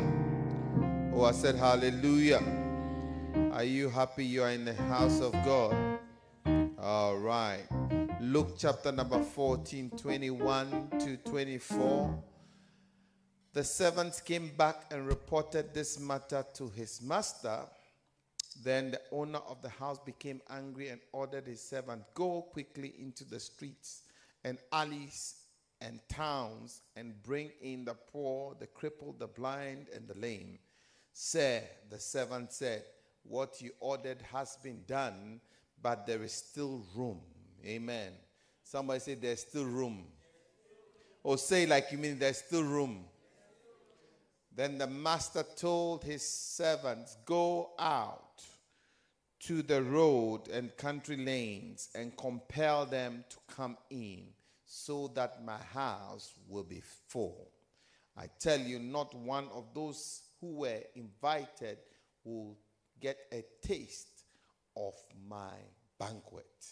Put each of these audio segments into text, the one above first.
Hallelujah. Oh, I said hallelujah. Are you happy you are in the house of God? All right. Luke chapter number 14, 21 to 24. The servants came back and reported this matter to his master. Then the owner of the house became angry and ordered his servant, Go quickly into the streets and alleys and towns and bring in the poor, the crippled, the blind, and the lame. Sir, the servant said, What you ordered has been done, but there is still room. Amen. Somebody say, There's still room. Or say, like you mean, there's still room. Then the master told his servants, Go out to the road and country lanes and compel them to come in so that my house will be full. I tell you, not one of those who were invited will get a taste of my banquet.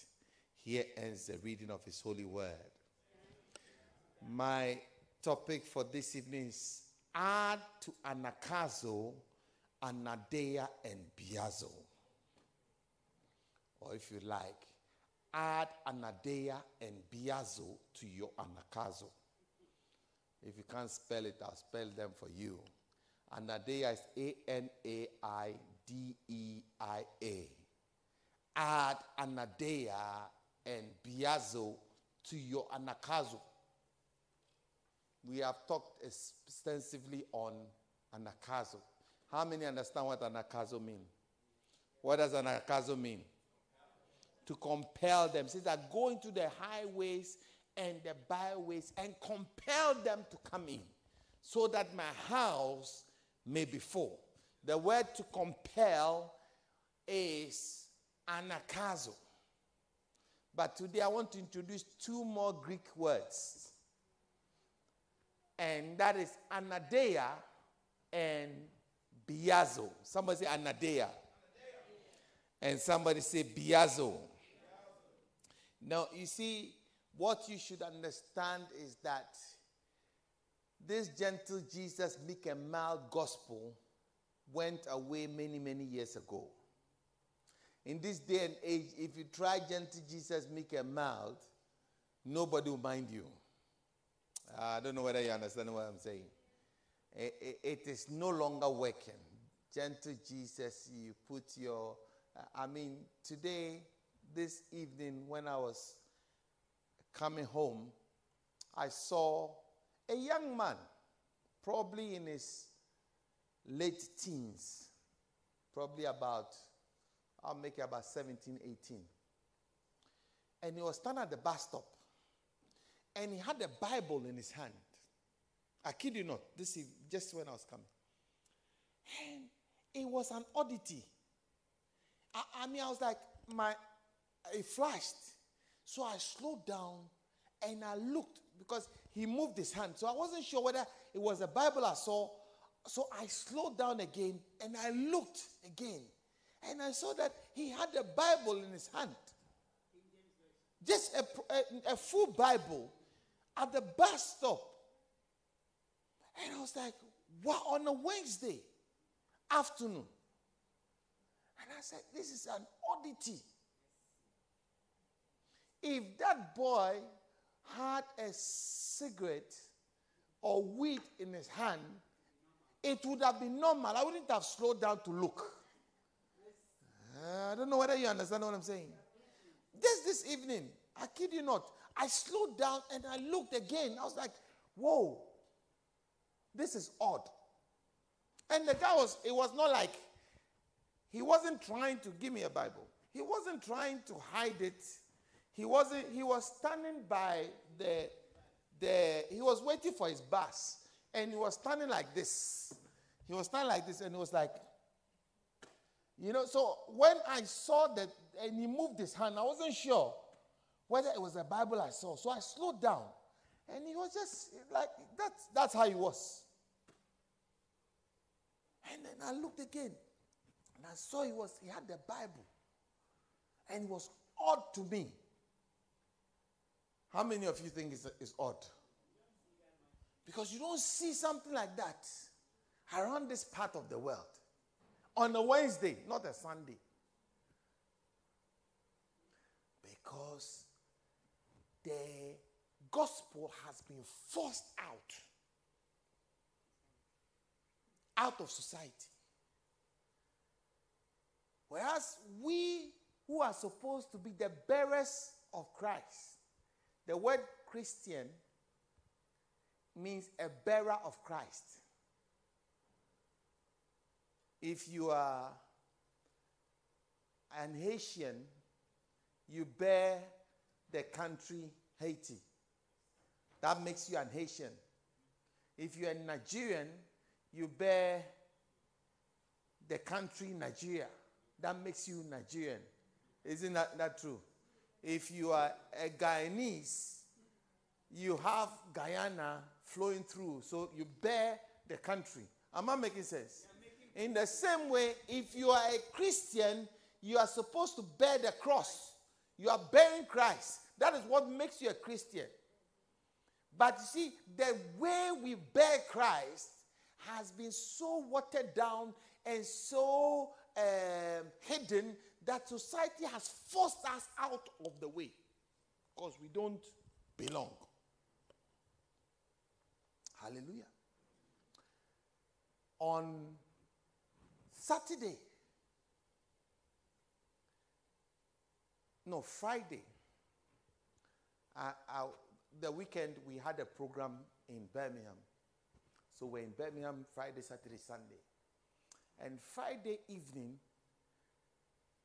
Here ends the reading of His holy word. My topic for this evening is add to anagkazo, anaideia, and biazo. Or if you like, add anaideia and biazo to your anagkazo. If you can't spell it, I'll spell them for you. Anaideia is A N A I D E I A. Add anaideia and biazo to your anagkazo. We have talked extensively on anagkazo. How many understand what anagkazo means? What does anagkazo mean? To compel them. Says that go into the highways and the byways and compel them to come in so that my house may be full. The word to compel is anagkazo. But today I want to introduce two more Greek words. And that is anaideia and biazo. Somebody say anaideia. And somebody say biazo. Now, you see, what you should understand is that this gentle Jesus, meek and mild gospel went away many, many years ago. In this day and age, if you try gentle Jesus, meek and mild, nobody will mind you. I don't know whether you understand what I'm saying. It, it is no longer working. Gentle Jesus, you put your, I mean, today, this evening when I was coming home, I saw a young man, probably in his late teens, probably about, I'll make it about 17, 18. And he was standing at the bus stop. And he had a Bible in his hand. I kid you not, this is just when I was coming. And it was an oddity. I, I mean, I was like, my it flashed. So I slowed down and I looked because he moved his hand. So I wasn't sure whether it was a Bible I saw. So I slowed down again and I looked again. And I saw that he had a Bible in his hand. Just a, a, a full Bible at the bus stop. And I was like, what, on a Wednesday afternoon? And I said, this is an oddity. If that boy had a cigarette or weed in his hand, it would have been normal. I wouldn't have slowed down to look. Uh, I don't know whether you understand what I'm saying. Just this evening, I kid you not, I slowed down and I looked again. I was like, whoa, this is odd. And the guy was, it was not like, he wasn't trying to give me a Bible. He wasn't trying to hide it he wasn't, he was standing by the, the, he was waiting for his bus. And he was standing like this. He was standing like this, and he was like, you know, so when I saw that, and he moved his hand, I wasn't sure whether it was a Bible I saw. So I slowed down. And he was just like, that's, that's how he was. And then I looked again, and I saw he was, he had the Bible. And it was odd to me how many of you think it's, it's odd? Because you don't see something like that around this part of the world on a Wednesday, not a Sunday. Because the gospel has been forced out out of society. Whereas we who are supposed to be the bearers of Christ, the word Christian means a bearer of Christ. If you are an Haitian, you bear the country Haiti. That makes you an Haitian. If you're a Nigerian, you bear the country Nigeria. That makes you Nigerian. Isn't that, that true? If you are a Guyanese, you have Guyana flowing through. So you bear the country. Am I making sense? In the same way, if you are a Christian, you are supposed to bear the cross. You are bearing Christ. That is what makes you a Christian. But you see, the way we bear Christ has been so watered down and so um, hidden that society has forced us out of the way because we don't belong. Hallelujah. On Saturday, no, Friday, I, I, the weekend we had a program in Birmingham. So we're in Birmingham Friday, Saturday, Sunday. And Friday evening,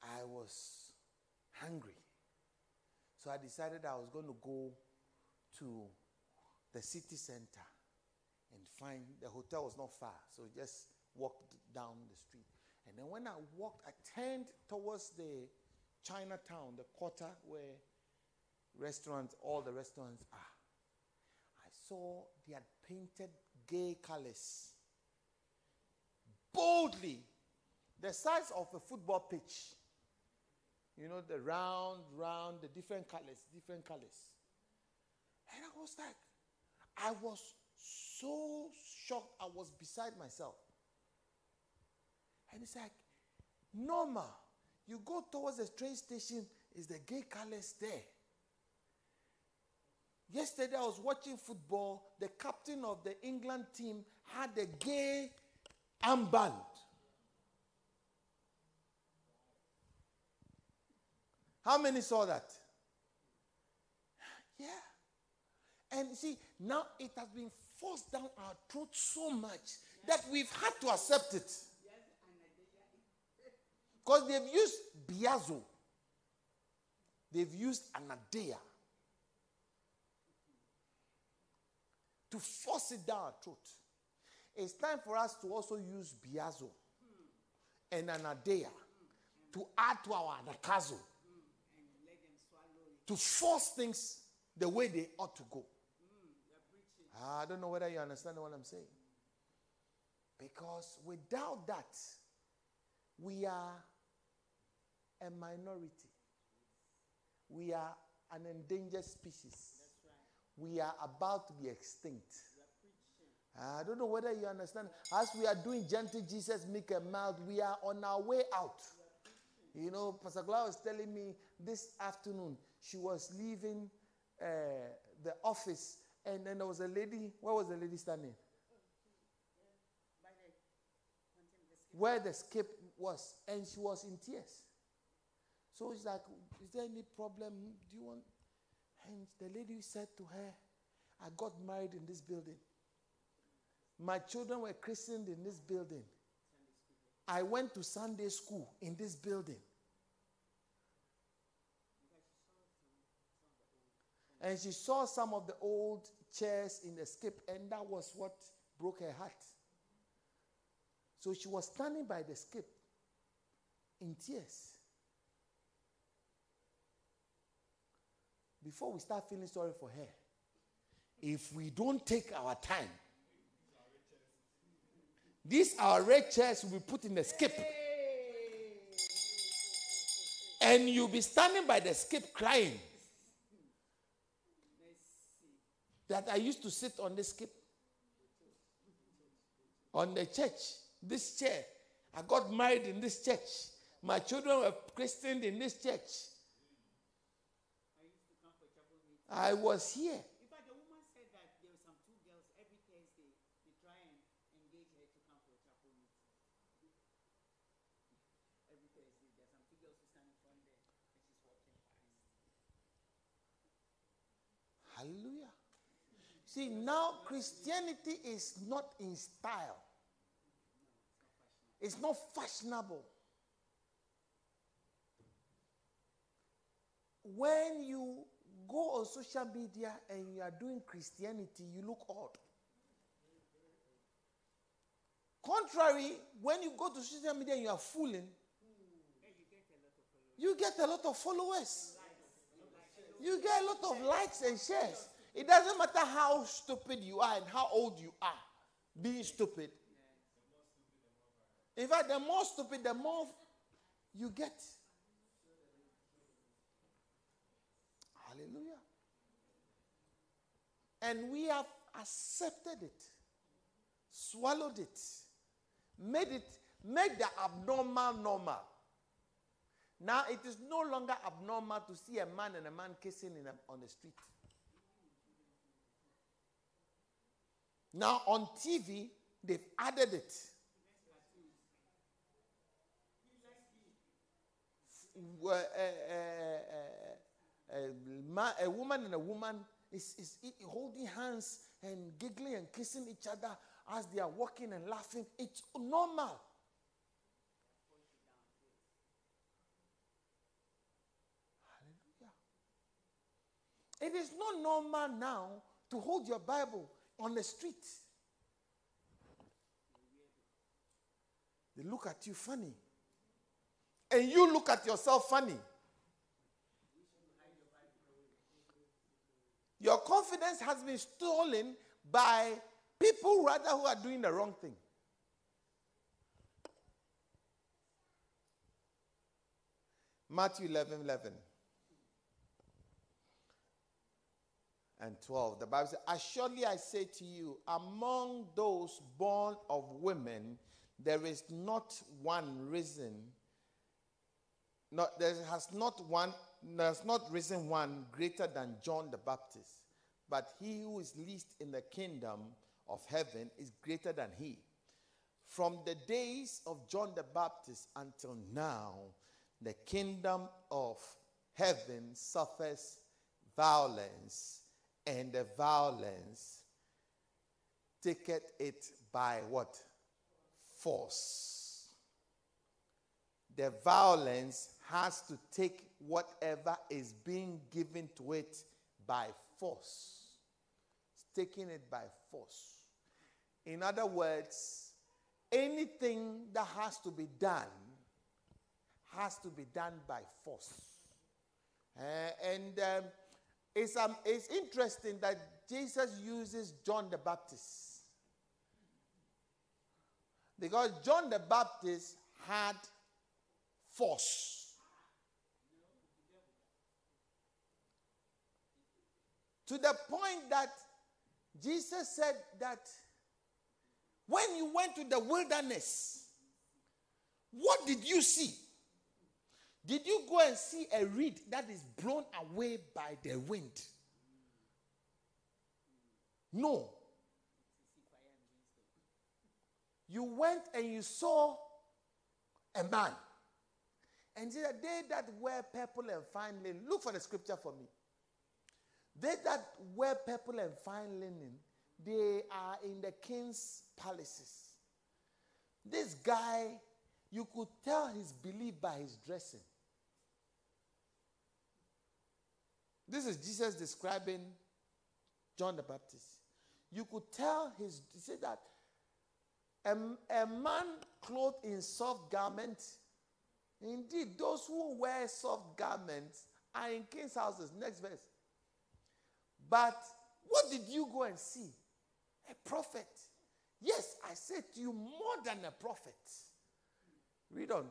I was hungry. So I decided I was going to go to the city center and find the hotel was not far. So just walked down the street. And then when I walked, I turned towards the Chinatown, the quarter where restaurants, all the restaurants are. I saw they had painted gay colors boldly, the size of a football pitch. You know, the round, round, the different colors, different colors. And I was like, I was so shocked, I was beside myself. And it's like, normal. You go towards the train station, is the gay colors there. Yesterday I was watching football. The captain of the England team had a gay armband. How many saw that? Yeah. And see, now it has been forced down our throat so much that we've had to accept it. Because they've used biazo, they've used anaideia to force it down our throat. It's time for us to also use biazo and anaideia to add to our anagkazo to force things the way they ought to go. I don't know whether you understand what I'm saying. Because without that, we are a minority. We are an endangered species. We are about to be extinct. I don't know whether you understand. As we are doing gentle Jesus, make a mouth, we are on our way out. You know, Pastor Glau was telling me this afternoon, she was leaving uh, the office, and then there was a lady. Where was the lady standing? Where the skip was, and she was in tears. So it's like, is there any problem? Do you want? And the lady said to her, I got married in this building. My children were christened in this building. I went to Sunday school in this building. And she saw some of the old chairs in the skip, and that was what broke her heart. So she was standing by the skip in tears. Before we start feeling sorry for her, if we don't take our time, these our red chairs will be put in the skip. And you'll be standing by the skip crying. That I used to sit on this skip on the church this chair. I got married in this church. My children were christened in this church. I was here. In fact, the woman said that there were some two girls every Thursday they try and engage her to come for a chapel meeting. Every Thursday, there are some two girls who stand in front there and she's walking past. Hallelujah. See, now Christianity is not in style, it's not fashionable. When you go on social media and you are doing Christianity, you look odd. Contrary, when you go to social media and you are fooling, you get a lot of followers. You get a lot of likes and shares. It doesn't matter how stupid you are and how old you are, being stupid. In fact, the more stupid, the more you get. Hallelujah. And we have accepted it, swallowed it, made it, made the abnormal normal. Now it is no longer abnormal to see a man and a man kissing in a, on the street. Now on TV, they've added it. Uh, uh, uh, a, woman and a woman is, is holding hands and giggling and kissing each other as they are walking and laughing. It's normal. Hallelujah. It is not normal now to hold your Bible on the street. They look at you funny. And you look at yourself funny. Your confidence has been stolen by people rather who are doing the wrong thing. Matthew 11 11 and 12. The Bible says, Assuredly I say to you, among those born of women, there is not one risen, not, there has not one, there's not risen one greater than John the Baptist. But he who is least in the kingdom of heaven is greater than he. From the days of John the Baptist until now, the kingdom of heaven suffers violence, and the violence taketh it by what? Force. The violence has to take whatever is being given to it by force. It's taking it by force. In other words, anything that has to be done has to be done by force. Uh, and um, it's, um, it's interesting that Jesus uses John the Baptist. Because John the Baptist had force. To the point that Jesus said that when you went to the wilderness, what did you see? Did you go and see a reed that is blown away by the wind? No. You went and you saw a man. And said, They that wear purple and fine linen, look for the scripture for me. They that wear purple and fine linen, they are in the king's palaces. This guy, you could tell his belief by his dressing. This is Jesus describing John the Baptist. You could tell his, he said that a, a man clothed in soft garments, indeed, those who wear soft garments are in king's houses. Next verse. But what did you go and see? A prophet. Yes, I said to you, more than a prophet. Read on.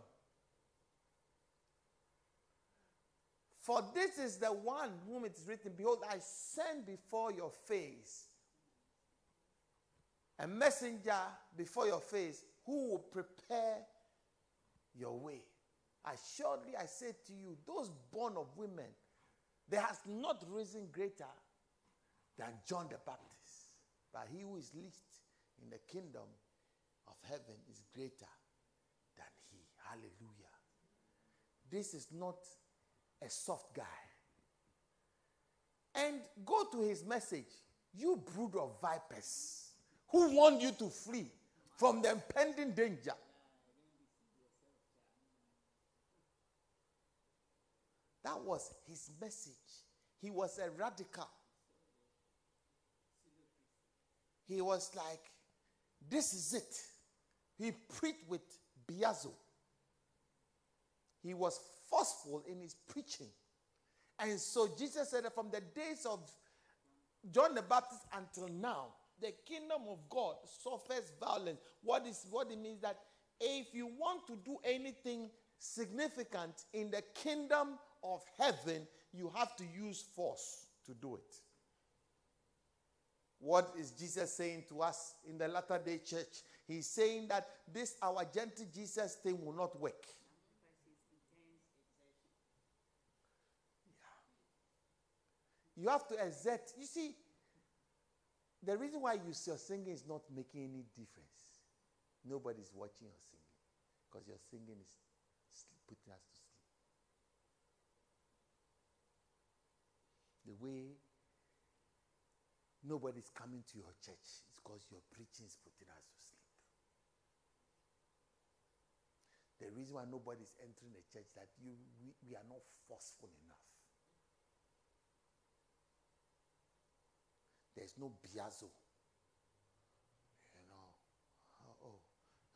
For this is the one whom it is written, Behold, I send before your face a messenger before your face who will prepare your way. Assuredly, I say to you, those born of women, there has not risen greater than John the Baptist. But he who is least in the kingdom of heaven is greater than he. Hallelujah. This is not a soft guy. And go to his message. You brood of vipers who want you to flee from the impending danger. That was his message. He was a radical. He was like, This is it. He preached with biazo. He was forceful in his preaching. And so Jesus said that from the days of John the Baptist until now, the kingdom of God suffers violence. What is what it means that if you want to do anything significant in the kingdom of heaven, you have to use force to do it. What is Jesus saying to us in the latter day church? He's saying that this our gentle Jesus thing will not work. You have to exert. You see, the reason why you, your singing is not making any difference, nobody's watching your singing because your singing is sleep, putting us to sleep. The way nobody's coming to your church is because your preaching is putting us to sleep. The reason why nobody's entering the church that you we, we are not forceful enough. There's no biazo. You know, oh, oh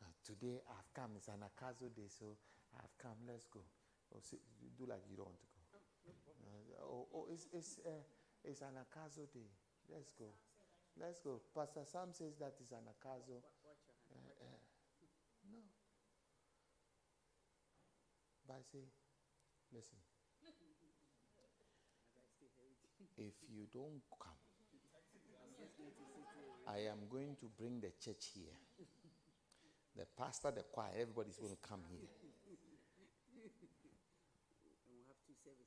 uh, today I've come. It's an Akazo day, so I've come. Let's go. Oh, see, do like you don't want to go. Uh, oh, oh, it's it's uh, it's an Akazo day. Let's go. Let's go. Pastor Sam says that it's an Akazo. Uh, uh, no. But I say, listen. If you don't come, I am going to bring the church here. The pastor, the choir, everybody's going to come here.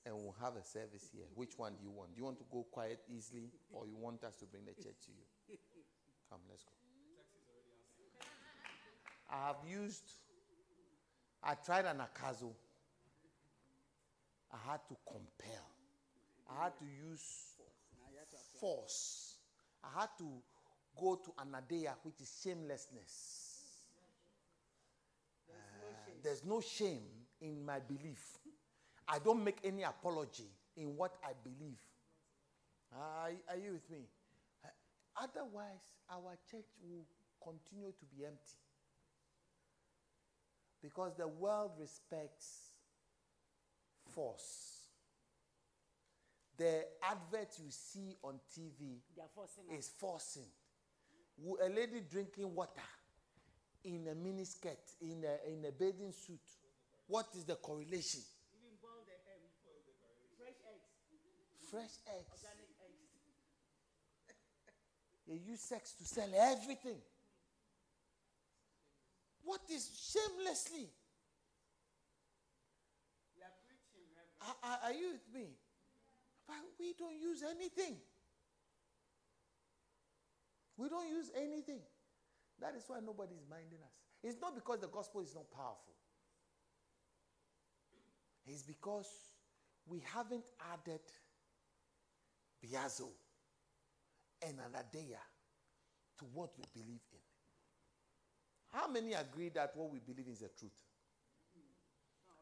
And we'll have a service here. Which one do you want? Do you want to go quiet easily or you want us to bring the church to you? Come, let's go. I have used, I tried an akazo. I had to compel. I had to use force. I had to go to anaideia, which is shamelessness. Uh, there's no shame in my belief. I don't make any apology in what I believe. Are, are you with me? Uh, otherwise, our church will continue to be empty. Because the world respects force. The advert you see on TV forcing is forcing. A lady drinking water in a miniskirt, in a, in a bathing suit. What is the correlation? Even boil the um, fresh eggs, Fresh eggs. organic eggs. They use sex to sell everything. What is shamelessly? We are preaching, Reverend. Are, are- are you with me? But we don't use anything. We don't use anything. That is why nobody is minding us. It's not because the gospel is not powerful. It's because we haven't added biazo and anaideia to what we believe in. How many agree that what we believe is the truth?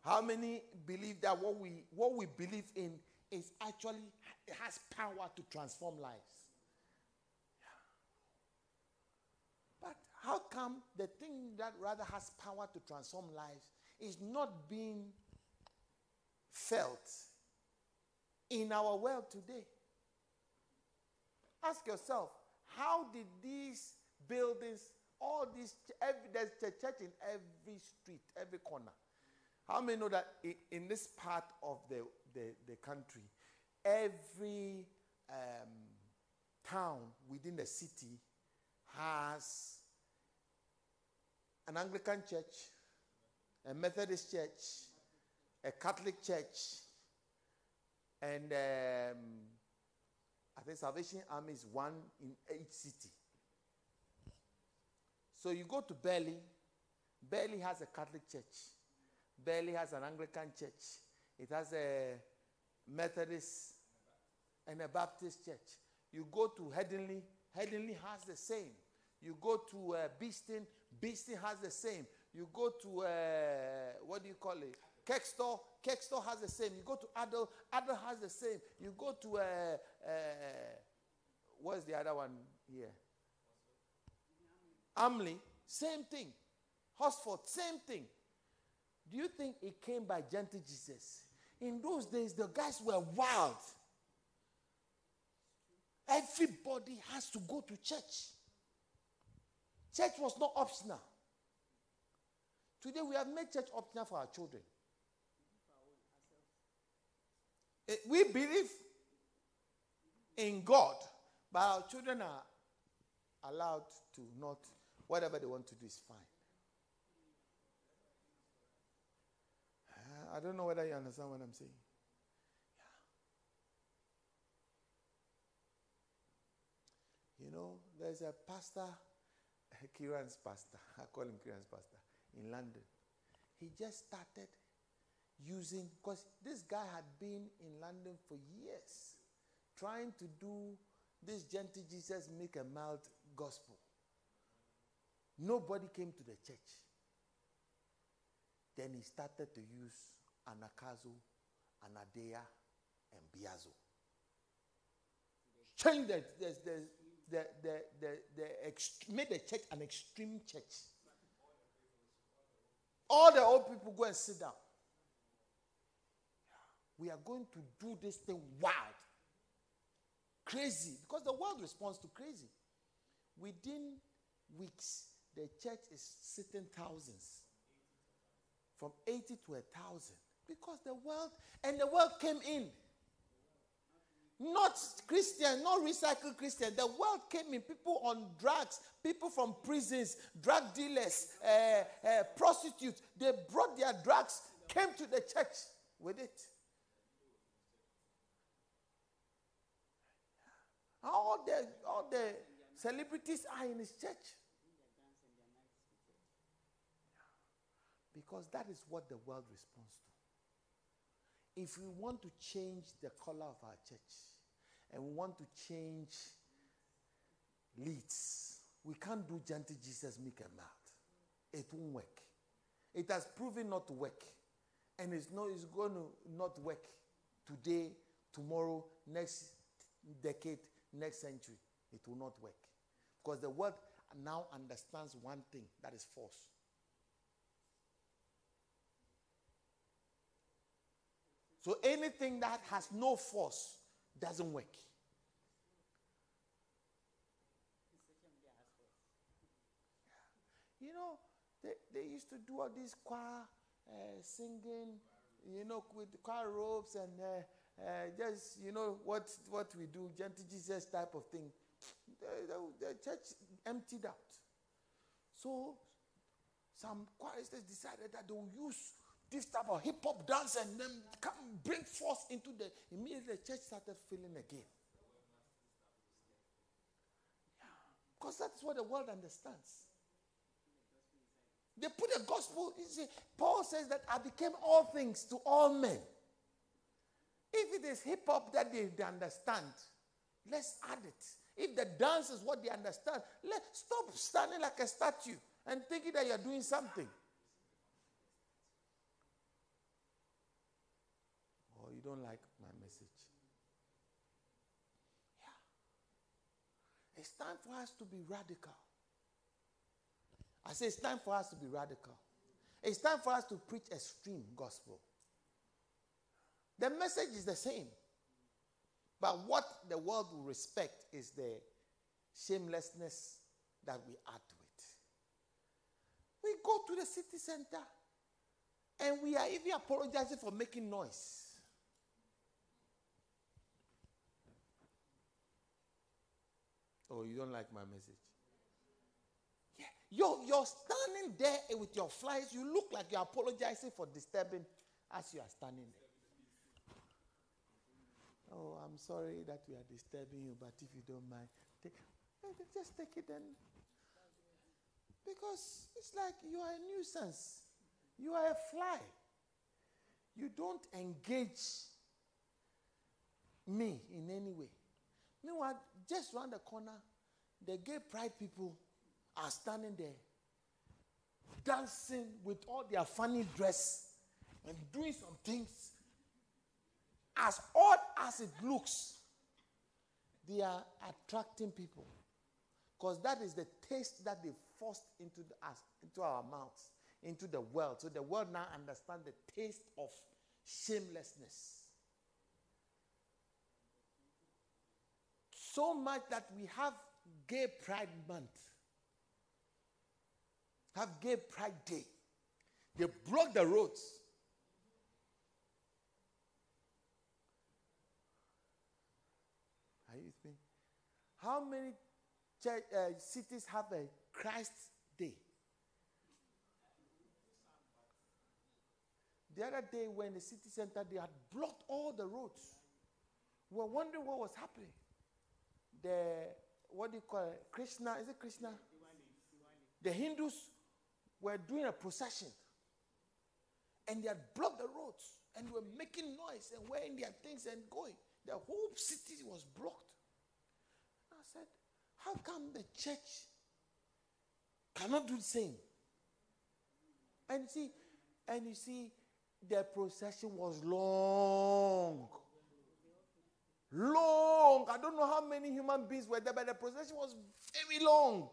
How many believe that what we what we believe in is actually it has power to transform lives? But how come the thing that rather has power to transform lives is not being felt in our world today? Ask yourself, how did these buildings, all these, every, there's a church in every street, every corner. How many know that in, in this part of the, the, the country, every um, town within the city has an Anglican church, a Methodist church, a Catholic church, and um, I think Salvation Army is one in each city. So you go to Burley, Burley has a Catholic church, Burley has an Anglican church, it has a Methodist and a Baptist church. You go to Headingley, Headingley has the same. You go to uh, Beeston, Beeston has the same. You go to, uh, what do you call it? Kirkstall, Kirkstall has the same. You go to Adel, Adel has the same. You go to, uh, uh, what's the other one here? Armley, same thing. Horsforth, same thing. Do you think it came by gentle Jesus? In those days, the guys were wild. Everybody has to go to church. Church was not optional. Today we have made church optional for our children. Eh, We believe in God, but our children are allowed to not, whatever they want to do is fine. Uh, I don't know whether you understand what I'm saying. You know, there's a pastor, Kieran's pastor, I call him Kieran's pastor, in London. He just started using, because this guy had been in London for years, trying to do this gentle Jesus make a mild gospel. Nobody came to the church. Then he started to use Anagkazo, Anaideia, and Biazo. Change the, the, the, the, the, the, the ext- made the church an extreme church. All the old people go and sit down. We are going to do this thing wild, crazy, because the world responds to crazy. Within weeks, the church is sitting thousands from 80 to a thousand because the world and the world came in. Not christian not recycled christian. The world came in. People on drugs people from prisons drug dealers uh, uh, prostitutes. They brought their drugs came to the church with it. All the all the celebrities are in his church. Because that is what the world responds to. If we want to change the color of our church and we want to change leads, we can't do gentle Jesus make a mouth. It won't work. It has proven not to work. And it's, no, it's going to not work today, tomorrow, next decade, next century. It will not work. Because the world now understands one thing that is false. So anything that has no force doesn't work. You know, they, they used to do all these choir uh, singing, you know, with choir robes and uh, uh, just, you know, what, what we do, gentle Jesus type of thing. The, the, the church emptied out. So some choristers decided that they will use this type of hip hop dance and then come bring force into the immediately the church started feeling again. Because that's what the world understands. They put the gospel, you see, Paul says that I became all things to all men. If it is hip hop that they, they understand, let's add it. If the dance is what they understand, let stop standing like a statue and thinking that you're doing something. Or you don't like my message. Yeah. It's time for us to be radical. I say it's time for us to be radical. It's time for us to preach extreme gospel. The message is the same. But what the world will respect is the shamelessness that we add to it. We go to the city center and we are even apologizing for making noise. Oh, you don't like my message? Yeah, You're, you're standing there with your flies. You look like you're apologizing for disturbing as you are standing there. Oh, I'm sorry that we are disturbing you, but if you don't mind, take, eh, just take it then. Because it's like you are a nuisance. You are a fly. You don't engage me in any way. Meanwhile, just around the corner, the gay pride people are standing there dancing with all their funny dress and doing some things. As odd as it looks they are attracting people. Because that is the taste that they forced into us into our mouths into the world. So the world now understands the taste of shamelessness so much that we have gay pride month. Have gay pride day. They block the roads. Are you with me? How many uh, cities have a christ day? The other day when the city center they had blocked all the roads. We were wondering what was happening the what do you call it krishna is it krishna the hindus were doing a procession and they had blocked the roads and were making noise and wearing their things and going. The whole city was blocked. I said, How come the church cannot do the same? And you see, and you see, the procession was long. Long. I don't know how many human beings were there, but the procession was very long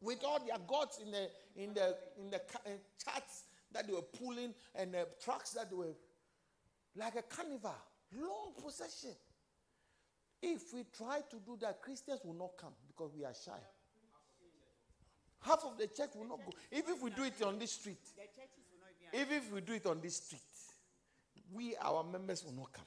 with all their gods in the in the in the uh, charts that they were pulling and the trucks that they were like a carnival, long procession. If we try to do that, Christians will not come because we are shy. Half of the church will not go. Even if we do it on this street, The churches will not even even if we do it on this street, we our members will not come.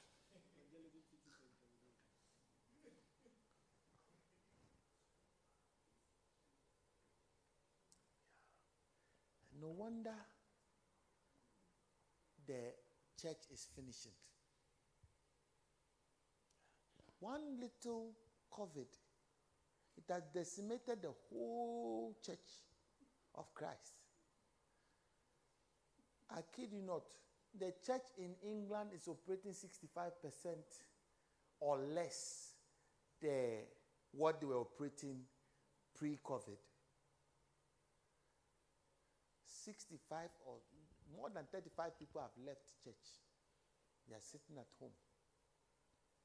No wonder the church is finishing. One little COVID, it has decimated the whole church of Christ. I kid you not, the church in England is operating 65% or less the what they were operating pre-COVID. 65 or more than 35 people have left church. They are sitting at home.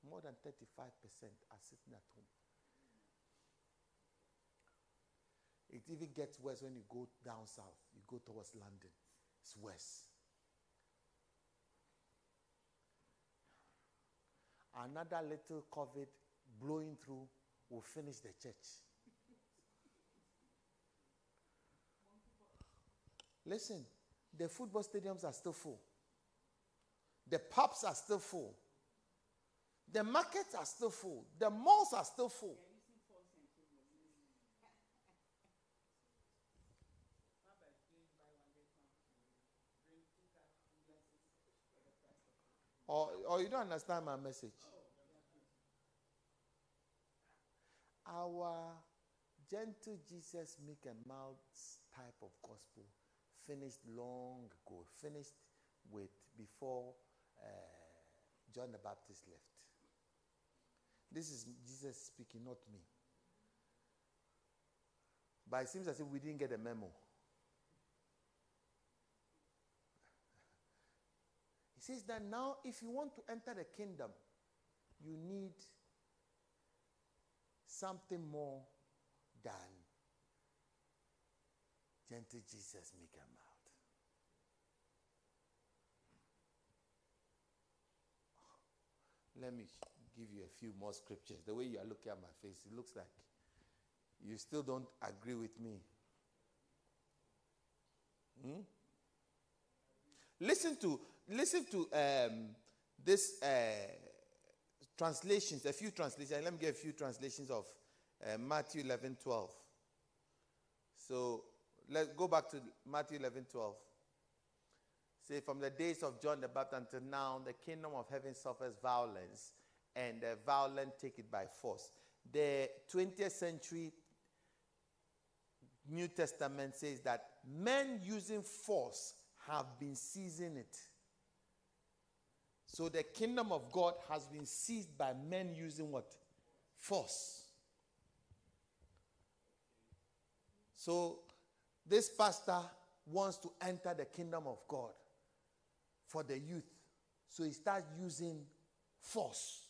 More than 35% are sitting at home. It even gets worse when you go down south. You go towards London. It's worse. Another little COVID blowing through will finish the church. Listen, the football stadiums are still full. The pubs are still full. The markets are still full. The malls are still full. Or, or you don't understand my message. Our gentle Jesus, meek and mild type of gospel finished long ago, finished with before uh, John the Baptist left. This is Jesus speaking, not me. But it seems as if we didn't get a memo. He says that now, if you want to enter the kingdom, you need something more than gentle Jesus, make and mild. Let me give you a few more scriptures. The way you are looking at my face, it looks like you still don't agree with me. Hmm? Listen to listen to um, this uh, translations, a few translations. Let me get a few translations of uh, Matthew 11, 12. So let's go back to Matthew 11 12. Say, from the days of John the Baptist until now, the kingdom of heaven suffers violence, and the violent take it by force. The 20th century New Testament says that men using force have been seizing it. So the kingdom of God has been seized by men using what? Force. So this pastor wants to enter the kingdom of God for the youth. So he starts using force.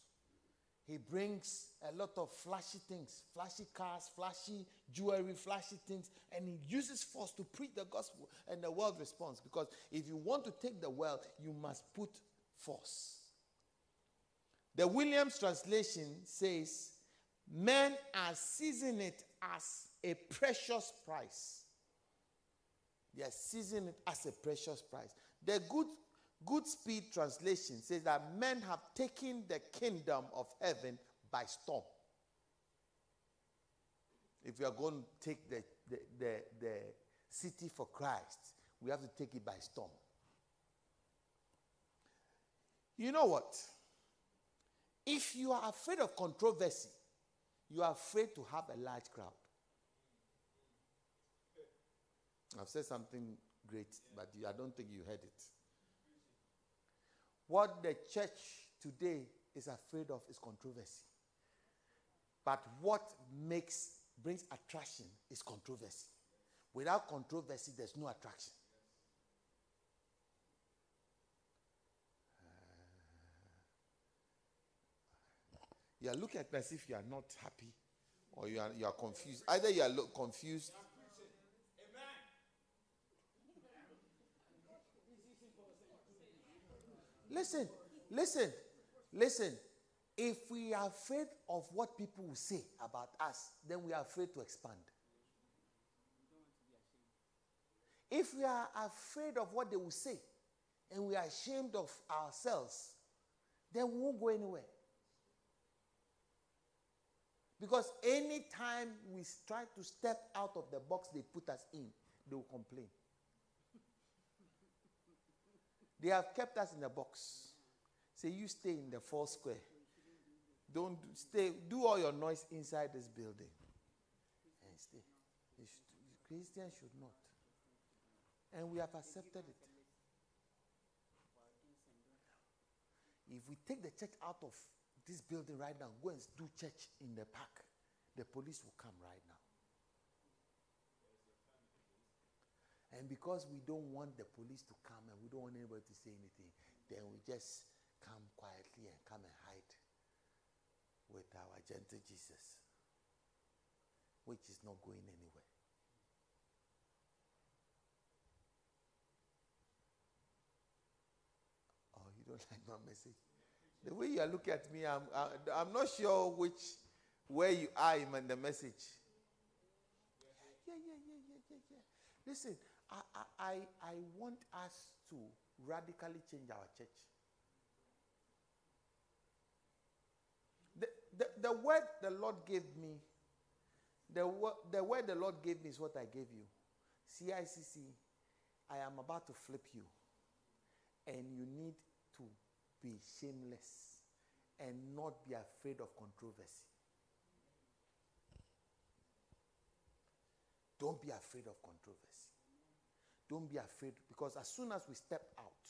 He brings a lot of flashy things, flashy cars, flashy jewelry, flashy things, and he uses force to preach the gospel, and the world responds. Because if you want to take the world, you must put force. The Williams translation says, Men are seizing it as a precious price. They are seizing it as a precious prize. The good Goodspeed translation says that men have taken the kingdom of heaven by storm. If we are going to take the, the, the, the city for Christ, we have to take it by storm. You know what? If you are afraid of controversy, you are afraid to have a large crowd. I've said something great, but you, I don't think you heard it. What the church today is afraid of is controversy. But what makes brings attraction is controversy. Without controversy, there's no attraction. you are looking at me as if you are not happy or you are, you are confused. Either you are lo- confused. Listen, listen, listen. If we are afraid of what people will say about us, then we are afraid to expand. If we are afraid of what they will say and we are ashamed of ourselves, then we won't go anywhere. Because anytime we try to step out of the box they put us in, they will complain. They have kept us in the box. Say, you stay in the four square. Don't do- stay, do all your noise inside this building. And stay. Should- Christians should not. And we have accepted it. If we take the church out of this building right now, go and do church in the park, the police will come right now. And because we don't want the police to come and we don't want anybody to say anything, then we just come quietly and come and hide with our gentle Jesus, which is not going anywhere. Oh, you don't like my message? The way you are looking at me, I'm, I'm not sure which, where you are in the message. Yeah, yeah, yeah, yeah, yeah, yeah. Listen, I, I, I, want us to radically change our church. The, the, the word the Lord gave me, the, the word the Lord gave me is what I gave you. CICC, I am about to flip you. And you need to be shameless and not be afraid of controversy. Don't be afraid of controversy. Don't be afraid because as soon as we step out,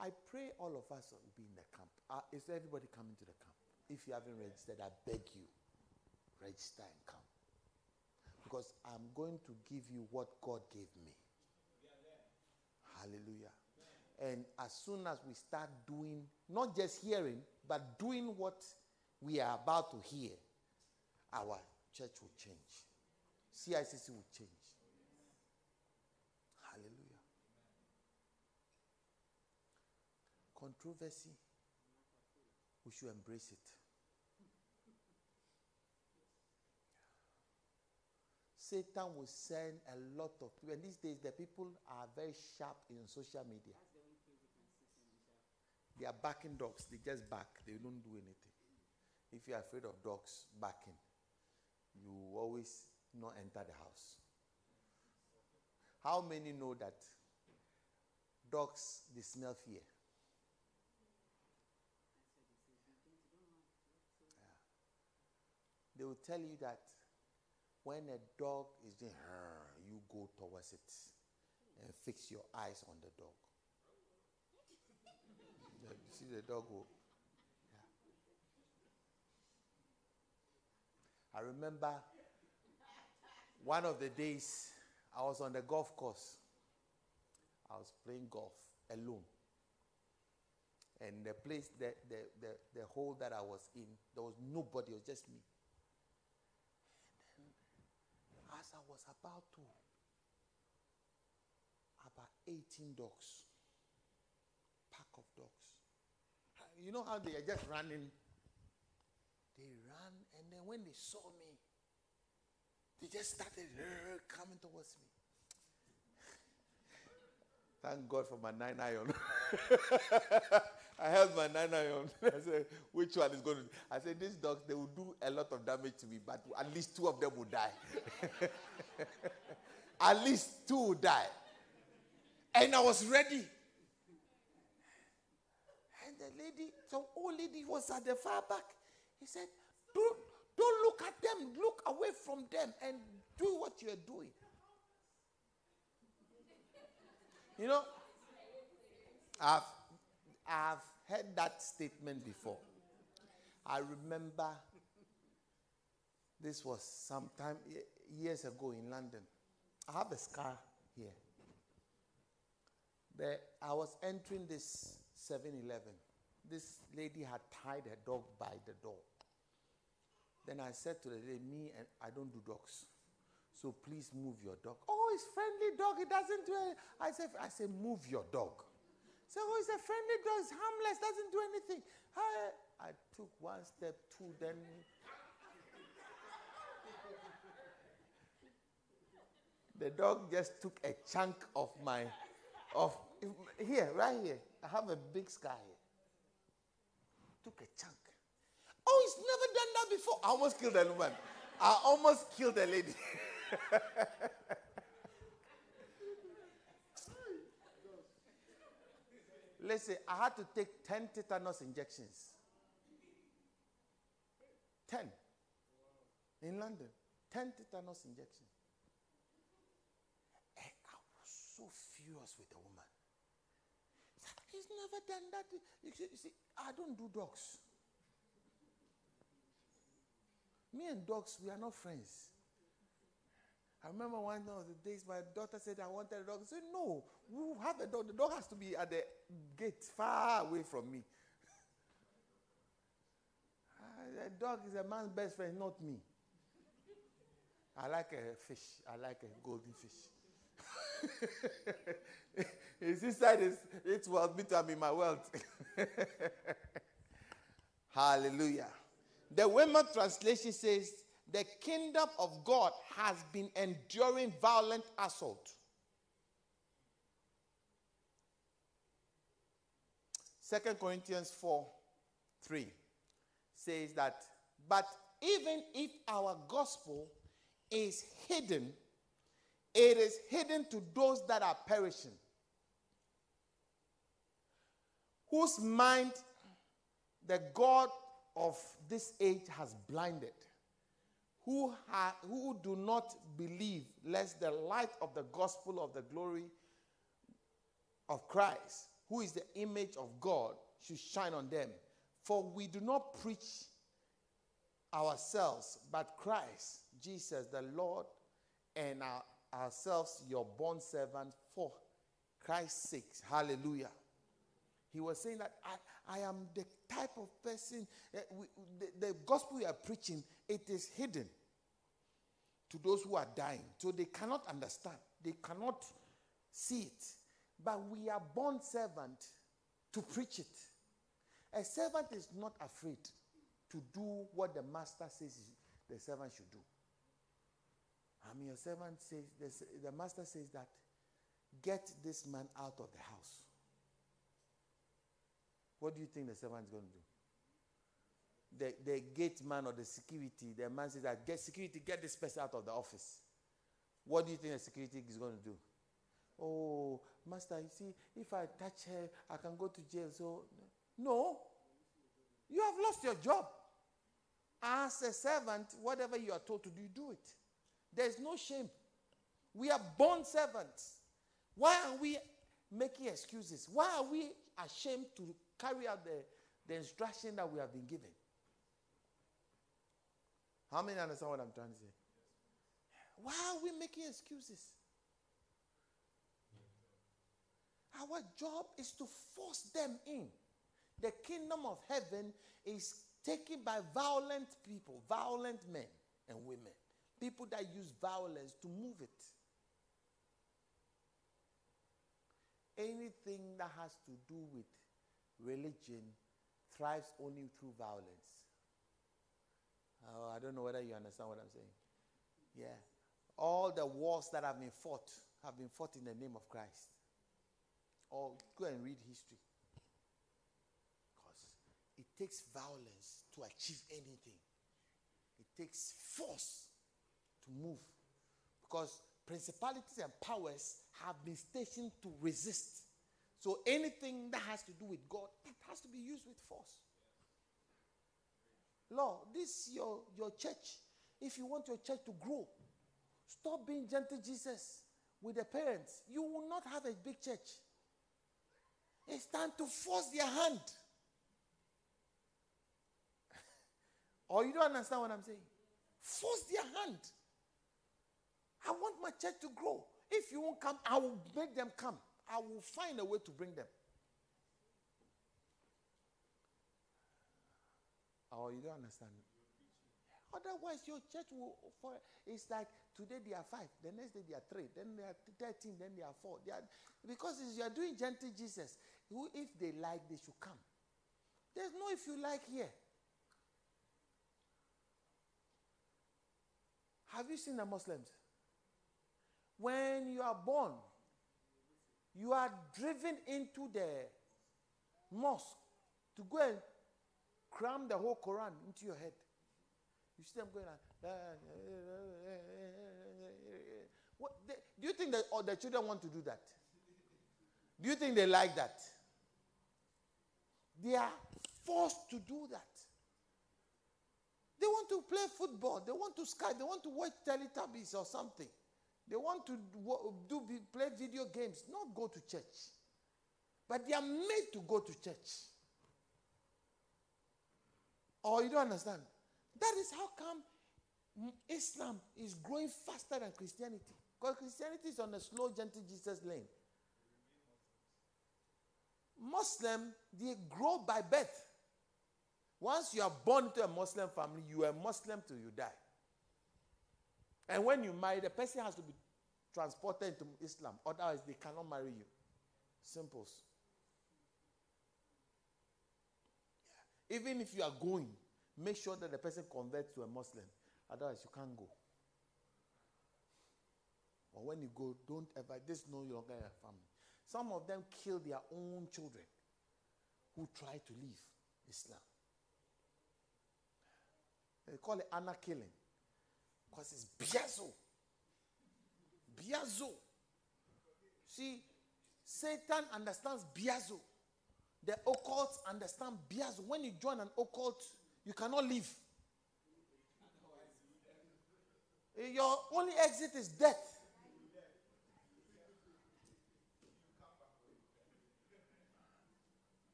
I pray all of us will be in the camp. Uh, is everybody coming to the camp? If you haven't registered, I beg you, register and come. Because I'm going to give you what God gave me. Hallelujah. And as soon as we start doing, not just hearing, but doing what we are about to hear, our church will change. CICC will change. Hallelujah. Controversy, we should embrace it. Satan will send a lot of people. And these days, the people are very sharp in social media. They are backing dogs. They just back. They don't do anything. If you're afraid of dogs backing, you always not enter the house. How many know that dogs they smell fear? They will tell you that when a dog is doing you go towards it and fix your eyes on the dog. you see the dog go. Yeah. I remember one of the days I was on the golf course. I was playing golf alone. And the place, the, the, the, the hole that I was in, there was nobody, it was just me. And then, I was about to, about 18 dogs, pack of dogs. You know how they are just running? They ran, and then when they saw me, they just started uh, coming towards me. Thank God for my nine iron. I held my nine iron. I said, which one is going to? I said, these dogs, they will do a lot of damage to me, but at least two of them will die. at least two will die. And I was ready. And the lady, some old lady was at the far back. He said, don't, don't look at them. Look away from them and do what you're doing. You know, I've, I've heard that statement before. I remember this was some time years ago in London. I have a scar here. There, I was entering this 7 Eleven. This lady had tied her dog by the door. Then I said to the lady, Me and I don't do dogs. So please move your dog. Oh, it's friendly dog. It doesn't do anything. I said, I said, move your dog. So it's a friendly dog. It's harmless. Doesn't do anything. I, I took one step, two, then. the dog just took a chunk of my, of here, right here. I have a big scar here. Took a chunk. Oh, he's never done that before. I almost killed a woman. I almost killed a lady. Listen, I had to take 10 tetanus injections. 10. In London. 10 tetanus injections. And I was so furious with the woman. He's never done that. You see, you see, I don't do dogs. Me and dogs, we are not friends. I remember one of the days my daughter said, I wanted a dog. I said, No, we have a dog. The dog has to be at the gate, far away from me. a dog is a man's best friend, not me. I like a fish. I like a golden fish. His inside is it's world, me I'm in my world. Hallelujah. The women translation says, the kingdom of God has been enduring violent assault. Second Corinthians 4 3 says that, but even if our gospel is hidden, it is hidden to those that are perishing, whose mind the God of this age has blinded who, ha- who do not believe, lest the light of the gospel of the glory of Christ, who is the image of God, should shine on them. For we do not preach ourselves, but Christ, Jesus, the Lord, and our, ourselves, your born servant, for Christ's sake. Hallelujah. He was saying that I, I am the type of person, uh, we, the, the gospel we are preaching, it is hidden to those who are dying. So they cannot understand, they cannot see it. But we are born servant to preach it. A servant is not afraid to do what the master says the servant should do. I mean, your servant says, the master says that, get this man out of the house. What do you think the servant is going to do? the, the gate man or the security, the man says that get security, get this person out of the office. What do you think the security is going to do? Oh, master, you see, if I touch her, I can go to jail. So, no, you have lost your job. As a servant, whatever you are told to do, do it. There's no shame. We are born servants. Why are we making excuses? Why are we ashamed to carry out the, the instruction that we have been given? How many understand what I'm trying to say? Why are we making excuses? Our job is to force them in. The kingdom of heaven is taken by violent people, violent men and women, people that use violence to move it. Anything that has to do with religion thrives only through violence. Oh, I don't know whether you understand what I'm saying. Yeah. All the wars that have been fought have been fought in the name of Christ. Or go and read history. Because it takes violence to achieve anything, it takes force to move. Because principalities and powers have been stationed to resist. So anything that has to do with God, it has to be used with force. Lord, this your, your church. If you want your church to grow, stop being gentle Jesus with the parents. You will not have a big church. It's time to force their hand. or oh, you don't understand what I'm saying? Force their hand. I want my church to grow. If you won't come, I will make them come. I will find a way to bring them. Oh, you don't understand. Otherwise, your church will. For, it's like today they are five, the next day they are three, then they are thirteen, then they are four. They are, because you are doing gentle Jesus. Who, if they like, they should come. There's no if you like here. Have you seen the Muslims? When you are born, you are driven into the mosque to go and cram the whole Quran into your head. You see them going like, do you think that all the children want to do that? Do you think they like that? They are forced to do that. They want to play football. They want to sky, They want to watch Teletubbies or something. They want to do, play video games, not go to church. But they are made to go to church. Or oh, you don't understand? That is how come Islam is growing faster than Christianity. Because Christianity is on a slow, gentle Jesus lane. Muslim, they grow by birth. Once you are born into a Muslim family, you are Muslim till you die. And when you marry, the person has to be transported into Islam. Otherwise, they cannot marry you. Simples. Yeah. Even if you are going, make sure that the person converts to a Muslim. Otherwise, you can't go. Or when you go, don't ever, this no longer a family. Some of them kill their own children who try to leave Islam. They call it honor killing because it's biazo. Biazo. See, Satan understands biazo. The occult understand biazo. When you join an occult, you cannot leave. Your only exit is death.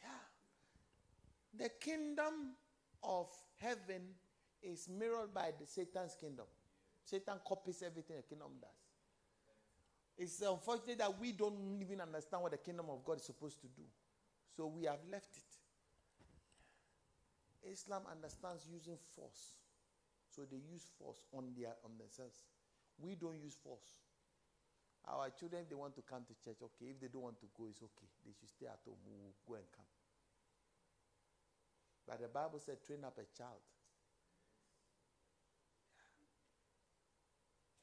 Yeah. The kingdom of heaven is mirrored by the Satan's kingdom. Satan copies everything the kingdom does. It's unfortunate that we don't even understand what the kingdom of God is supposed to do. So we have left it. Islam understands using force. So they use force on their on themselves. We don't use force. Our children, they want to come to church, okay. If they don't want to go, it's okay. They should stay at home. We will go and come. But the Bible said, train up a child.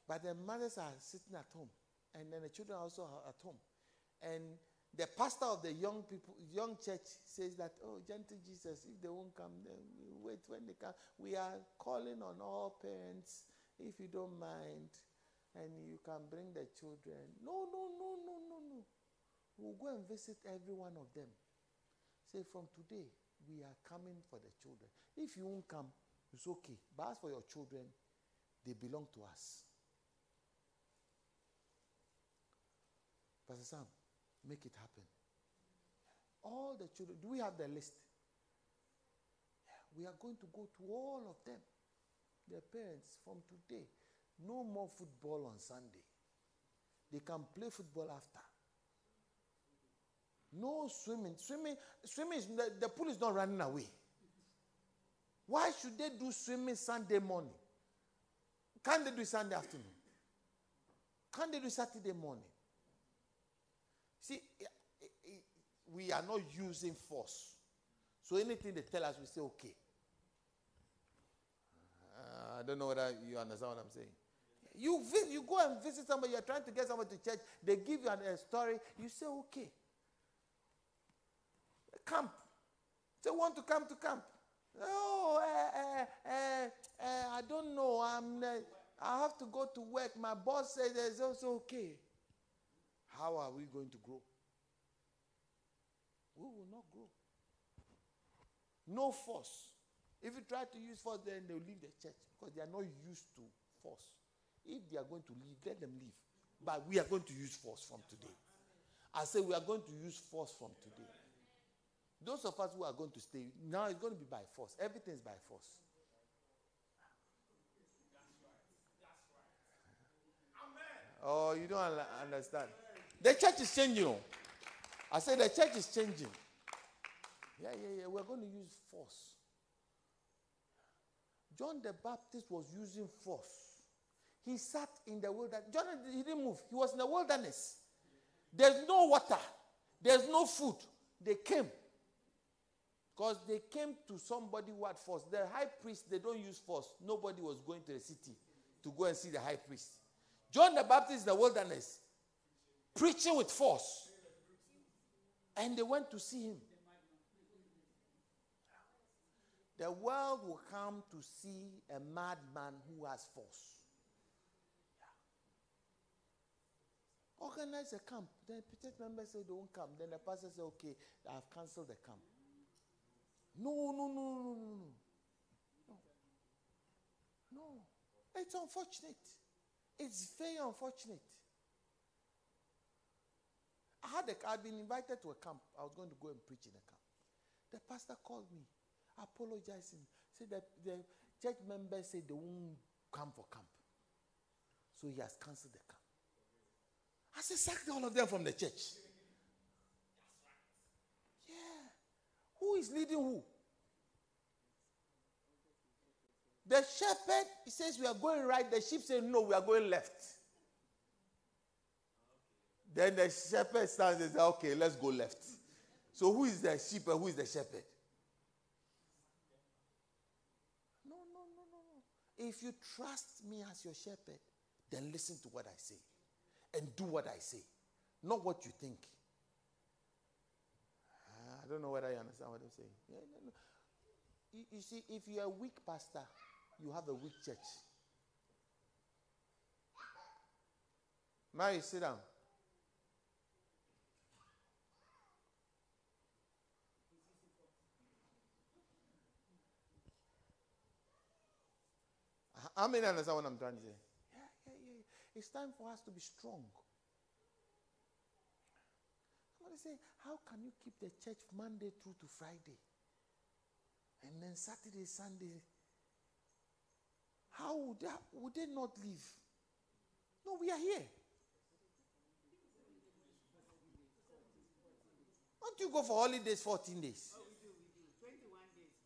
But the mothers are sitting at home, and then the children also are at home. And the pastor of the young people, young church says that, oh, gentle Jesus, if they won't come, then we wait when they come. We are calling on all parents, if you don't mind, and you can bring the children. No, no, no, no, no, no. We'll go and visit every one of them. Say, from today, we are coming for the children. If you won't come, it's okay. But as for your children, they belong to us. Pastor Sam, make it happen. All the children, do we have the list? We are going to go to all of them, their parents, from today. No more football on Sunday. They can play football after. No swimming. Swimming, swimming is, the, the pool is not running away. Why should they do swimming Sunday morning? Can't they do Sunday afternoon? Can't they do Saturday morning? See, we are not using force. So anything they tell us, we say, okay. Uh, I don't know whether you understand what I'm saying. You, vi- you go and visit somebody, you're trying to get somebody to church, they give you a story, you say, okay. Camp. They want to come to camp. Oh, uh, uh, I don't know. I'm, I have to go to work. My boss says it's also okay. How are we going to grow? We will not grow. No force. If you try to use force, then they'll leave the church because they are not used to force. If they are going to leave, let them leave. But we are going to use force from today. I say we are going to use force from today. Those of us who are going to stay, now it's going to be by force. Everything is by force. Oh, you don't understand. The church is changing. I said the church is changing. Yeah, yeah, yeah. We're going to use force. John the Baptist was using force. He sat in the wilderness. John he didn't move. He was in the wilderness. There's no water. There's no food. They came. Because they came to somebody who had force. The high priest, they don't use force. Nobody was going to the city to go and see the high priest. John the Baptist in the wilderness, preaching with force. And they went to see him. The world will come to see a madman who has force. Organize a camp. Then church members say they won't come. Then the pastor say, okay, I've cancelled the camp. No, no, no, no, no. No. No. It's unfortunate. It's very unfortunate. I had a, I'd been invited to a camp. I was going to go and preach in a camp. The pastor called me, apologizing, said that the church members said they won't come for camp. So he has cancelled the camp. I said, sack all of them from the church. Yeah. Who is leading who? The shepherd, he says, we are going right. The sheep say, no, we are going left. Then the shepherd stands and says, okay, let's go left. So who is the sheep and who is the shepherd? No, no, no, no. If you trust me as your shepherd, then listen to what I say and do what I say, not what you think. Ah, I don't know whether you understand what I'm saying. Yeah, no, no. You, you see, if you're a weak pastor, you have a weak church. Mary, sit down. How many understand what I'm trying to say? Yeah, yeah, yeah. It's time for us to be strong. Somebody say, How can you keep the church Monday through to Friday? And then Saturday, Sunday. How would they, would they not leave? No, we are here. Don't you go for holidays 14 days?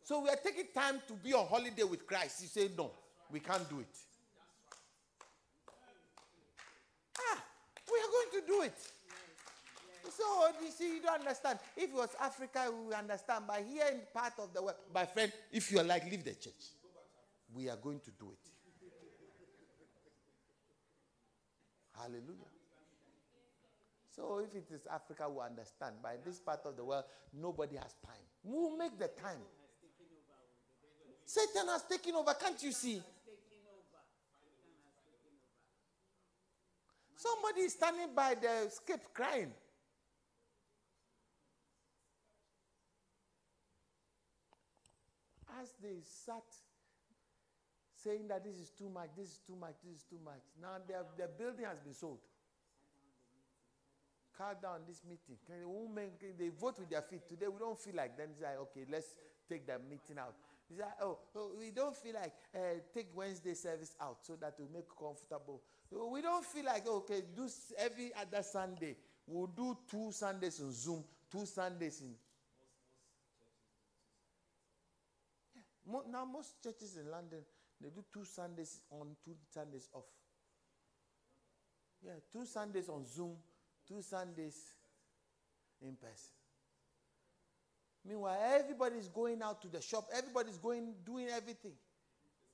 So we are taking time to be on holiday with Christ. You say, no, we can't do it. Ah, we are going to do it. So you see, you don't understand. If it was Africa, we understand. But here in part of the world, my friend, if you are like, leave the church. We are going to do it. Hallelujah. So if it is Africa, we understand. By this part of the world, nobody has time. We'll make the time. Satan has taken over, can't you see? Somebody is standing by the skip crying. As they sat saying that this is too much, this is too much, this is too much. Now the building has been sold. Cut down this meeting. The women they vote with their feet today? We don't feel like. It's like, okay, let's take the meeting out. It's like, oh, oh, we don't feel like uh, take Wednesday service out so that we make comfortable. We don't feel like okay, do every other Sunday. We'll do two Sundays on Zoom, two Sundays in. Yeah, now most churches in London they do two Sundays on, two Sundays off. Yeah, two Sundays on Zoom, two Sundays in person. Meanwhile, everybody's going out to the shop, everybody's going, doing everything.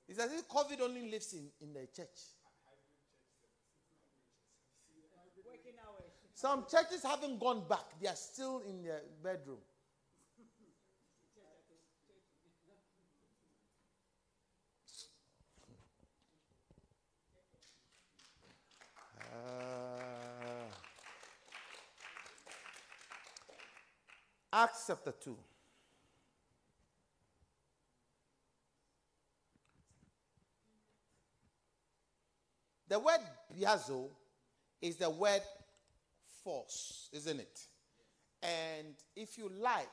It's as if COVID only lives in, in the church. Some churches haven't gone back, they are still in their bedroom. Ah. Acts chapter 2. The word biazo is the word force, isn't it? And if you like,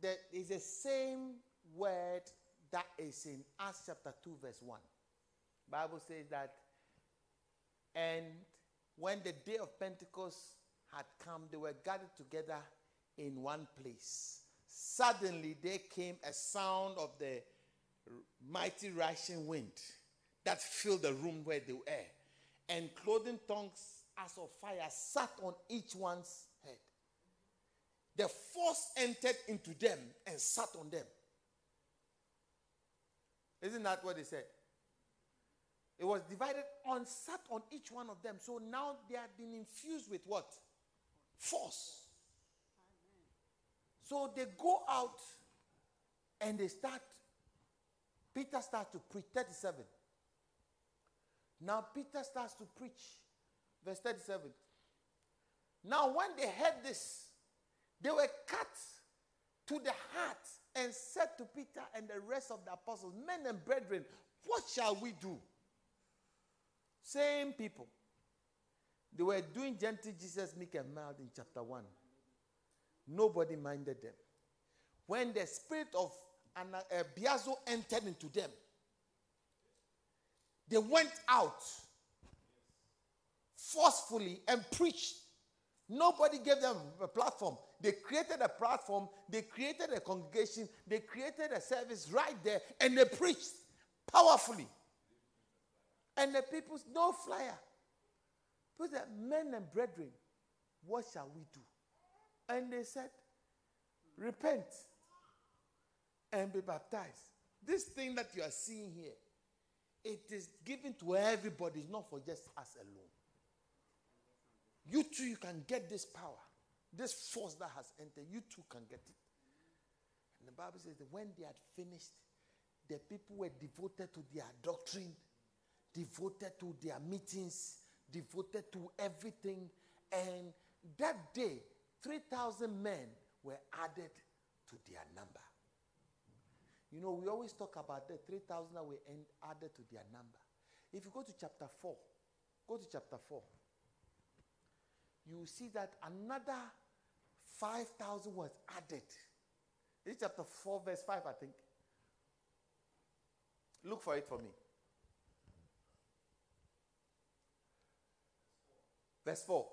there is the same word that is in Acts chapter 2, verse 1. Bible says that, and when the day of Pentecost had come, they were gathered together in one place. Suddenly there came a sound of the mighty rushing wind that filled the room where they were. And clothing tongues as of fire sat on each one's head. The force entered into them and sat on them. Isn't that what they said? It was divided on, sat on each one of them. So now they have been infused with what? Force. So they go out and they start. Peter starts to preach. 37. Now Peter starts to preach. Verse 37. Now, when they heard this, they were cut to the heart and said to Peter and the rest of the apostles, Men and brethren, what shall we do? Same people. They were doing gentle Jesus, meek and mild in chapter 1. Nobody minded them. When the spirit of uh, Biazo entered into them, they went out forcefully and preached. Nobody gave them a platform. They created a platform, they created a congregation, they created a service right there, and they preached powerfully. And the people, no flyer. Put that men and brethren, what shall we do? And they said, repent and be baptized. This thing that you are seeing here, it is given to everybody, it's not for just us alone. You too, you can get this power, this force that has entered. You too can get it. And the Bible says that when they had finished, the people were devoted to their doctrine, devoted to their meetings, devoted to everything. And that day, 3,000 men were added to their number. You know, we always talk about the 3,000 that were added to their number. If you go to chapter 4, go to chapter 4, you see that another 5,000 was added. This chapter 4, verse 5, I think. Look for it for me. Verse 4.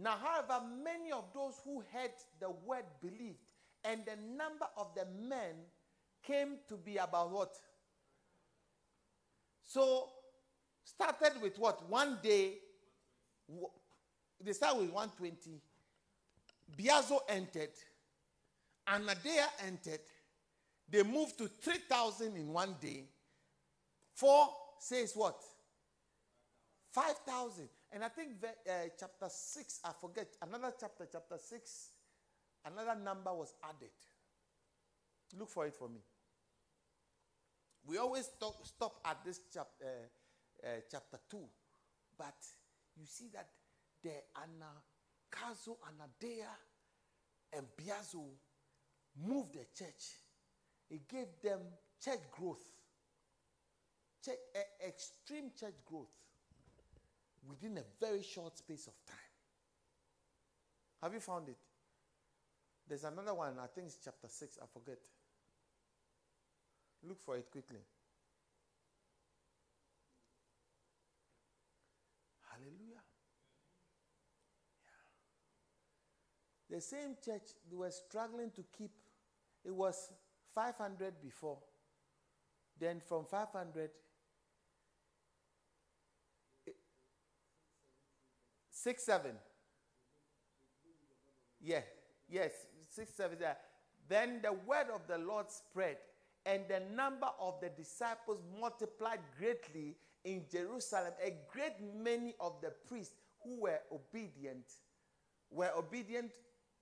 Now, however, many of those who heard the word believed, and the number of the men came to be about what? So, started with what? One day, they start with 120. Biazo entered. Anaideia entered. They moved to 3,000 in one day. Four says what? 5,000. And I think uh, chapter 6, I forget, another chapter, chapter 6, another number was added. Look for it for me. We always talk, stop at this chap, uh, uh, chapter 2, but you see that the Anagkazo, Anaideia, and Biazo moved the church. It gave them church growth, church, e- extreme church growth within a very short space of time. Have you found it? There's another one, I think it's chapter 6, I forget. Look for it quickly. Hallelujah. Yeah. The same church, they were struggling to keep, it was 500 before. Then from 500, six, seven. Yeah, yes, six, seven. yeah. Then the word of the Lord spread, and the number of the disciples multiplied greatly in Jerusalem. A great many of the priests who were obedient were obedient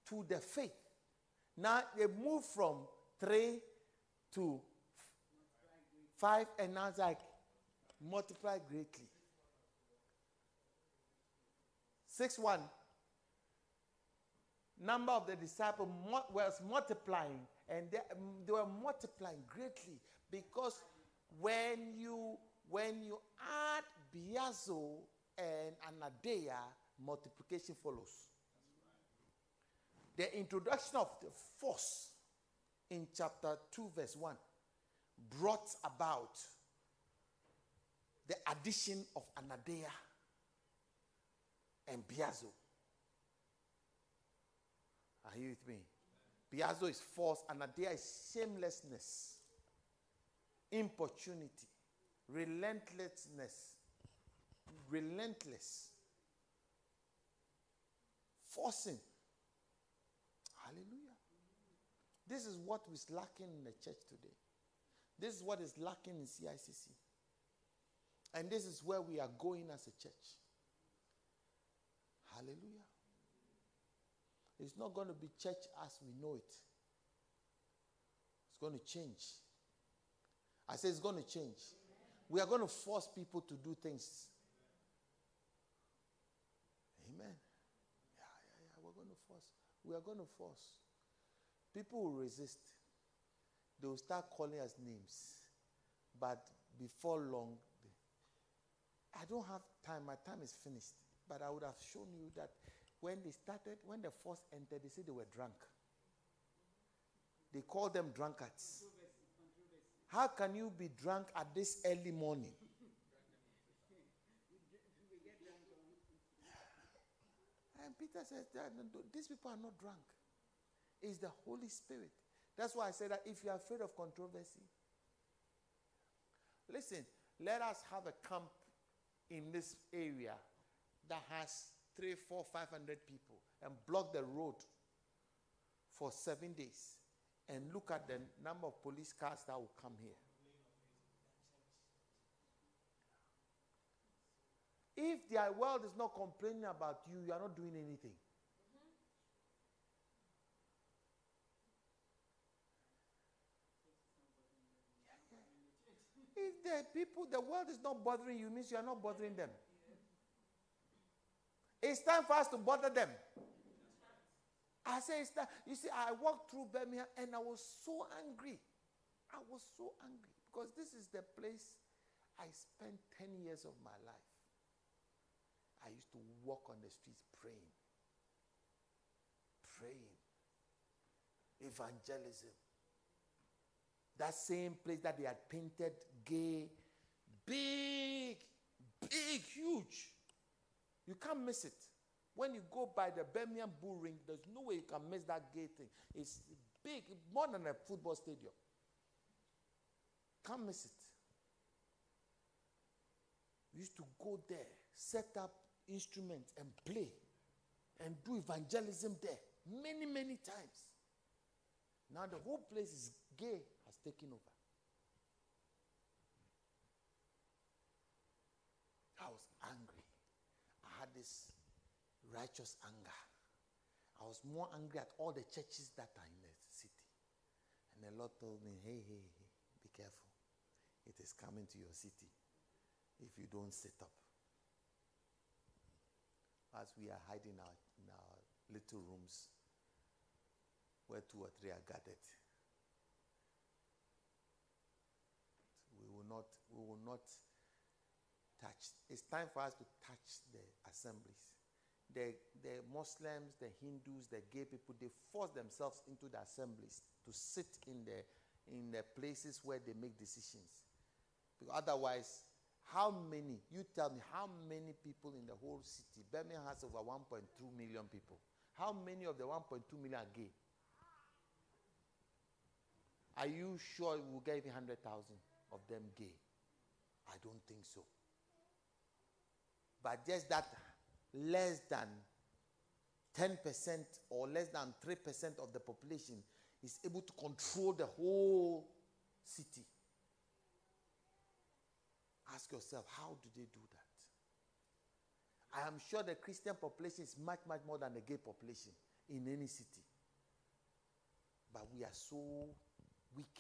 to the faith. Now they moved from three to five, and now it's like greatly. Six one. Number of the disciples was multiplying, and they, they were multiplying greatly because when you when you add biazo and anaideia, multiplication follows. The introduction of the force in chapter 2, verse 1 brought about the addition of Anaideia and Biazo. Are you with me? Biazo is force, Anaideia is shamelessness, importunity, relentlessness, relentless, forcing. Hallelujah. This is what is lacking in the church today. This is what is lacking in CICC. And this is where we are going as a church. Hallelujah. It's not going to be church as we know it. It's going to change. I say it's going to change. We are going to force people to do things. Amen. Yeah, yeah, yeah. We're going to force. We are going to force. People will resist. They will start calling us names. But before long, I don't have time. My time is finished. But I would have shown you that when they started, when the force entered, they said they were drunk. They called them drunkards. How can you be drunk at this early morning? And Peter says, "They are These people are not drunk. It's the Holy Spirit. That's why I said that if you're afraid of controversy, listen, let us have a camp in this area that has three, four, five hundred people and block the road for seven days and look at the number of police cars that will come here. If the world is not complaining about you, you are not doing anything. If the people, the world is not bothering you, means you are not bothering them. It's time for us to bother them. I say it's time. You see, I walked through Birmingham and I was so angry. I was so angry because this is the place I spent 10 years of my life. I used to walk on the streets praying. Praying. Evangelism. That same place that they had painted gay, big, big, huge. You can't miss it. When you go by the Birmingham Bull Ring, there's no way you can miss that gay thing. It's big, more than a football stadium. Can't miss it. We used to go there, set up instruments and play and do evangelism there many, many times. Now the whole place is gay, has taken over. I was angry. this righteous anger. I was more angry at all the churches that are in the city. And the Lord told me, hey, hey, hey, be careful. It is coming to your city if you don't sit up. As we are hiding out in our little rooms where two or three are gathered. We will not, we will not touch. It's time for us to touch the assemblies. The, the Muslims, the Hindus, the gay people, they force themselves into the assemblies to sit in the, in the places where they make decisions. Because otherwise, how many, you tell me, how many people in the whole city? Birmingham has over 1.2 million people. How many of the 1.2 million are gay? Are you sure we'll get 100,000 of them gay? I don't think so. But just that less than 10% or less than 3% of the population is able to control the whole city. Ask yourself, how do they do that? I am sure the Christian population is much, much more than the gay population in any city. But we are so weak,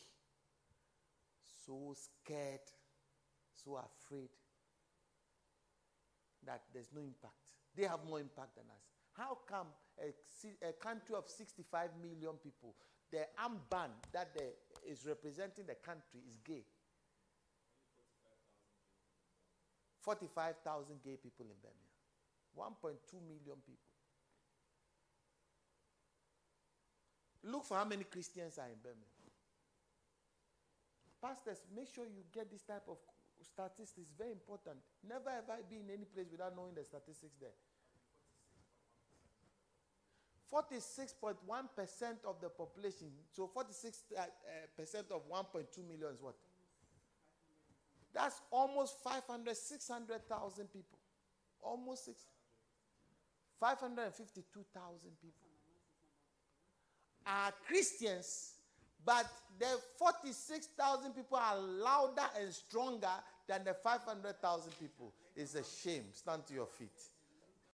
so scared, so afraid that there's no impact. They have more impact than us. How come a, a country of 65 million people, the armband that the, is representing the country is gay? 45,000 gay people in Birmingham. 1.2 million people. Look for how many Christians are in Birmingham. Pastors, make sure you get this type of statistics. Very important. Never ever be in any place without knowing the statistics there. 46.1% of the population, so 46% uh, uh, of 1.2 million is what? That's almost 500, 600,000 people. Almost six. 552,000 people are Christians, but the 46,000 people are louder and stronger than the 500,000 people. It's a shame. Stand to your feet.